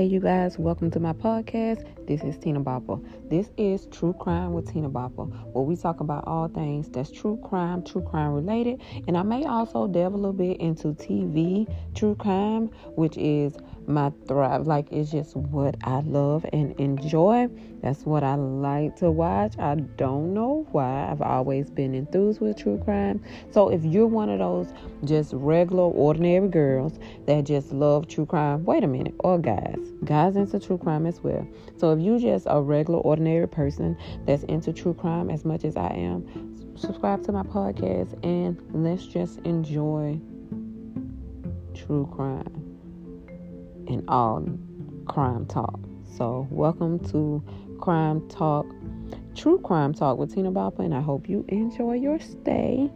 Hey, you guys, welcome to my podcast. This is Tina Bopper. This is True Crime with Tina Bopper, where we talk about all things that's true crime, true crime related. And I may also delve a little bit into TV true crime, which is my thrive. Like, it's just what I love and enjoy. That's what I like to watch. I don't know why. I've always been enthused with true crime. So, if you're one of those just regular, ordinary girls that just love true crime, wait a minute, or guys, guys into true crime as well. So, if you just a regular, ordinary person that's into true crime as much as I am, subscribe to my podcast and let's just enjoy true crime and all crime talk. So, welcome to Crime Talk, True Crime Talk with Tina Bopper, and I hope you enjoy your stay.